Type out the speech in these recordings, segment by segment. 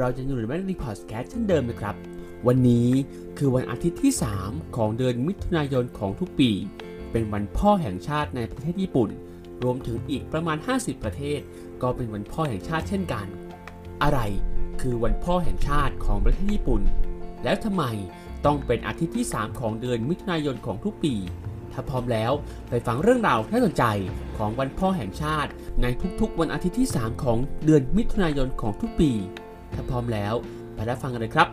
เราจะอยู่ในแบงค์ดีพอดแคสต์เช่นเดิมนะครับ วันนี้คือวันอาทิตย์ที่ 3 ของเดือนมิถุนายนของทุกปี เป็นวันพ่อแห่งชาติในประเทศญี่ปุ่น รวมถึงอีกประมาณ 50 ประเทศ ก็เป็นวันพ่อแห่งชาติเช่นกัน อะไรคือวันพ่อแห่งชาติของประเทศญี่ปุ่น แล้วทำไมต้องเป็นอาทิตย์ที่ 3 ของเดือนมิถุนายนของทุกปี ถ้าพร้อมแล้วไปฟังเรื่องราวน่าสนใจของวันพ่อแห่งชาติ ในทุกๆ วันอาทิตย์ที่ 3 ของเดือนมิถุนายนของทุกปี ถ้าพร้อมแล้ว ไปรับฟังกันเลยครับ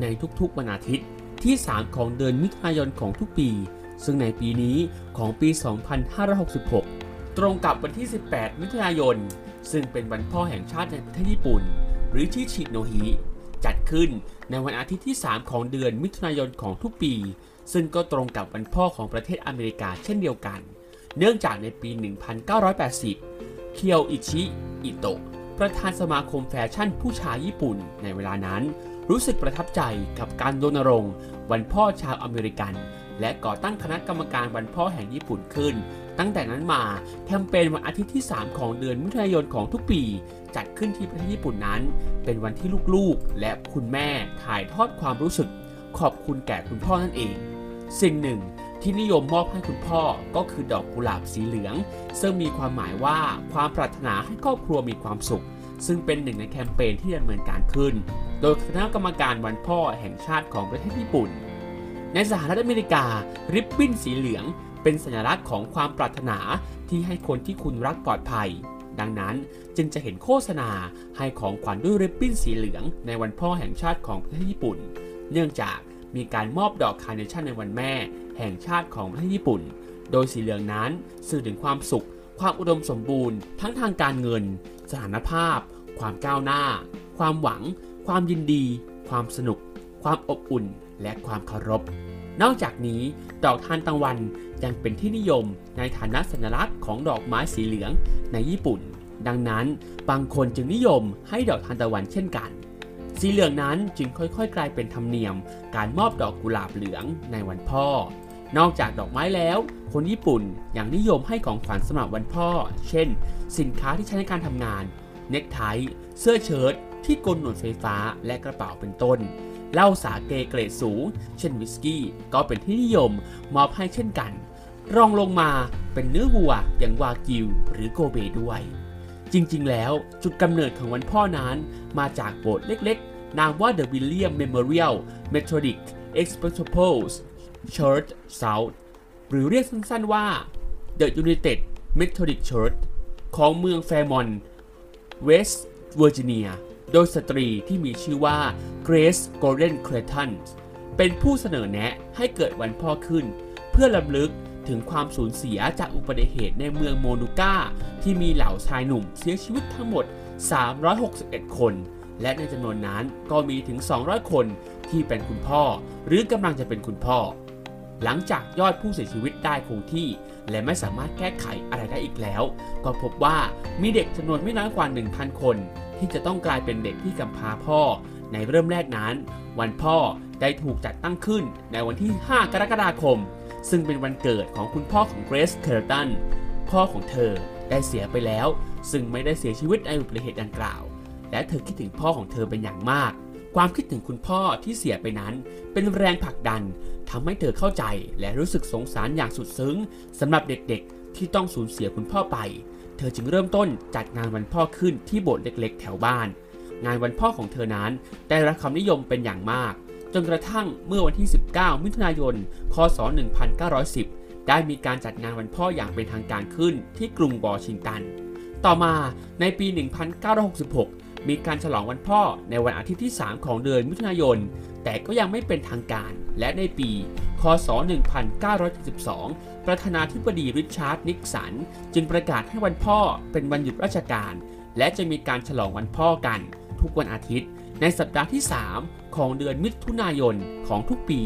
ในทุกๆวันอาทิตย์ที่ 3 ของเดือนมิถุนายนของทุกปี ซึ่งในปีนี้ของปี 2566 ตรงกับวันที่ 18 มิถุนายน ซึ่งเป็นวันพ่อแห่งชาติในประเทศญี่ปุ่น หรือชิชิโนฮิจัดขึ้นในวันอาทิตย์ที่ 3 ของเดือนมิถุนายนของทุกปี ซึ่งก็ตรงกับวันพ่อของประเทศอเมริกาเช่นเดียวกัน เนื่องจากในปี 1980 เคียวอิชิ อิโตะ ประธานสมาคมแฟชั่นผู้ชายญี่ปุ่นในเวลานั้น รู้สึกประทับใจกับการรณรงค์ วันพ่อชาวอเมริกัน และก่อตั้งคณะกรรมการวันพ่อแห่งญี่ปุ่นขึ้น ตั้งแต่นั้นมาแคมเปญวันอาทิตย์ที่ 3 ของเดือนมิถุนายนของทุกปี จัดขึ้นที่ประเทศญี่ปุ่นนั้น เป็นวันที่ลูกๆ และคุณแม่ถ่ายทอดความรู้สึก ขอบคุณแก่คุณพ่อนั่นเอง สิ่งหนึ่ง ที่นิยมมอบให้คุณพ่อก็คือดอกกุหลาบสีเหลือง ซึ่งมีความหมายว่าความปรารถนาให้ครอบครัวมีความสุข ซึ่งเป็นหนึ่งในแคมเปญที่ดำเนินการขึ้น โดยคณะกรรมการวันพ่อแห่งชาติของประเทศญี่ปุ่น ในสหรัฐอเมริกา ริบบิ้นสีเหลือง เป็นสัญลักษณ์ของความปรารถนาที่ให้คนที่คุณรักปลอดภัย ดังนั้นจึงจะเห็นโฆษณาให้ของขวัญด้วยริบบิ้นสีเหลือง ในวันพ่อแห่งชาติของประเทศญี่ปุ่น เนื่องจาก มีการมอบดอกคาร์เนชั่นในวันแม่ แห่งชาติของประเทศญี่ปุ่น โดยสีเหลืองนั้นสื่อถึงความสุข ความอุดมสมบูรณ์ ทั้งทางการเงิน สถานภาพ ความก้าวหน้า ความหวัง ความยินดี ความสนุก ความอบอุ่น และความเคารพ นอกจากนี้ ดอกทานตะวันยังเป็นที่นิยมในฐานะสัญลักษณ์ของดอกไม้สีเหลืองในญี่ปุ่น ดังนั้นบางคนจึงนิยมให้ดอกทานตะวันเช่นกัน สีเหลืองนั้นจึงค่อยๆ กลายเป็นธรรมเนียม การมอบดอกกุหลาบเหลืองในวันพ่อ นอกจากดอกไม้แล้ว คนญี่ปุ่นยังนิยมให้ของขวัญสำหรับวันพ่อ เช่น สินค้าที่ใช้ในการทำงาน เน็กไท เสื้อเชิ้ตที่กลหนวดไฟฟ้าและกระเป๋าเป็นต้นเหล้าสาเกเกรดสูง เช่นวิสกี้ ก็เป็นที่นิยมมอบให้เช่นกัน รองลงมาเป็นเนื้อวัวอย่างวากิวหรือโกเบด้วย จริงๆ แล้วจุดกำเนิดของวันพ่อนั้นมาจากโบสถ์เล็กๆ นามว่า The William Memorial Methodic Episcopal Church South หรือเรียกสั้นๆว่า The United Methodic Church ของเมืองแฟร์มอนต์เวสต์เวอร์จิเนีย โดยสตรีที่มีชื่อว่า Grace Golden Clayton เป็นผู้เสนอแนะให้เกิดวันพ่อขึ้น เพื่อรำลึก ถึงความสูญเสียจากอุบัติเหตุในเมืองโมนองกาที่มีเหล่าชายหนุ่มเสียชีวิตทั้งหมด 361 คน และในจำนวนนั้นก็มีถึง 200 คนที่เป็นคุณพ่อ หรือกำลังจะเป็นคุณพ่อ หลังจากยอดผู้เสียชีวิตได้คงที่ และไม่สามารถแก้ไขอะไรได้อีกแล้ว ก็พบว่ามีเด็กจำนวนไม่น้อยกว่า 1,000 คน ที่จะต้องกลายเป็นเด็กที่กำพร้าพ่อ ในเริ่มแรกนั้น วันพ่อได้ถูกจัดตั้งขึ้นในวันที่ 5 กรกฎาคม ซึ่งเป็นวันเกิดของคุณพ่อของเกรซเคอร์ตันพ่อของเธอได้เสียไปแล้ว ซึ่งไม่ได้เสียชีวิตในอุบัติเหตุดังกล่าว และเธอคิดถึงพ่อของเธอเป็นอย่างมาก ความคิดถึงคุณพ่อที่เสียไปนั้น เป็นแรงผลักดันทำให้เธอเข้าใจ และรู้สึกสงสารอย่างสุดซึ้งสำหรับเด็กๆ ที่ต้องสูญเสียคุณพ่อไป เธอจึงเริ่มต้นจัดงานวันพ่อขึ้นที่โบสถ์เล็ก ๆ แถวบ้าน งานวันพ่อของเธอนั้นได้รับความนิยมเป็นอย่างมาก นกระทั่งเมื่อวันที่ 19 มิถุนายนคศ1910 ได้มีการจัดงานวันพ่ออย่างเป็นทางการขึ้นที่กรุงวอชิงตัน ต่อมาในปี 1966 มีการฉลองวันพ่อในวันอาทิตย์ที่ 3 ของเดือนมิถุนายน แต่ก็ยังไม่เป็นทางการ และในปีคศ1972 ประธานาธิบดีริชาร์ดนิกสัน จึงประกาศให้วันพ่อเป็นวันหยุดราชการ และจะมีการฉลองวันพ่อกัน ทุกวันอาทิตย์ ในสัปดาห์ที่ 3 ของเดือนมิถุนายนของทุกปี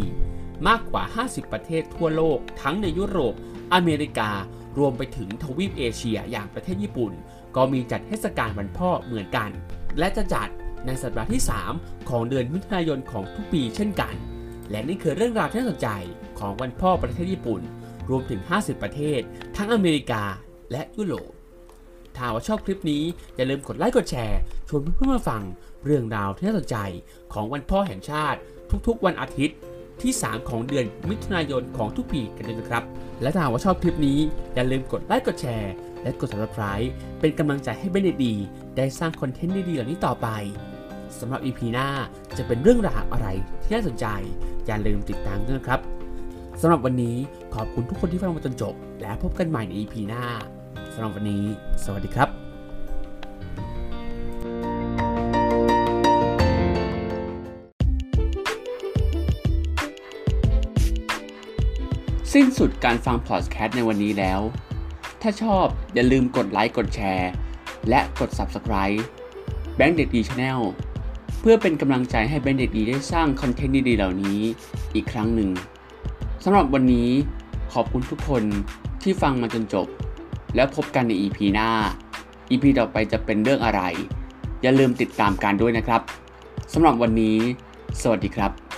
มากกว่า 50 ประเทศทั่วโลก ทั้งในยุโรป อเมริกา รวมไปถึงทวีปเอเชียอย่างประเทศญี่ปุ่น ก็มีจัดเทศกาลวันพ่อเหมือนกัน และจะจัดในสัปดาห์ที่ 3 ของเดือนมิถุนายนของทุกปีเช่นกัน และนี่คือเรื่องราวที่น่าสนใจของวันพ่อประเทศญี่ปุ่น รวมถึง 50 ประเทศ ทั้งอเมริกาและยุโรป ถ้าว่าชอบคลิปนี้ อย่าลืมกดไลค์กดแชร์ ชวนเพื่อนๆมาฟังเรื่องราวที่น่าสนใจของวันพ่อแห่งชาติ ทุกๆ วันอาทิตย์ที่ 3 ของเดือนมิถุนายนของทุกปีกันด้วยนะครับ และถ้าว่าชอบคลิปนี้ อย่าลืมกดไลค์กดแชร์ และกด subscribe เป็นกำลังใจให้เบนเดดี ได้สร้างคอนเทนต์ดีๆเหล่านี้ต่อไปสำหรับ EP หน้าจะเป็นเรื่องราวอะไรที่น่าสนใจ อย่าลืมติดตามด้วยนะครับสำหรับวันนี้ขอบคุณทุกคนที่ฟังมาจนจบ และพบกันใหม่ใน EP หน้า สำหรับวันนี้ สวัสดีครับสิ้นสุดการฟังพอดแคสต์ในวันนี้แล้ว ถ้าชอบอย่าลืมกดไลค์กดแชร์ และกด Subscribe แบงค์เด็กดี Channel เพื่อเป็นกำลังใจให้แบงค์เด็กดีได้สร้าง content ดีๆเหล่านี้อีกครั้งหนึ่งสำหรับวันนี้ขอบคุณทุกคนที่ฟังมาจนจบ แล้วพบกันใน EP หน้า EP ต่อไปจะเป็นเรื่องอะไร อย่าลืมติดตามกันด้วยนะครับสำหรับวันนี้ สวัสดีครับ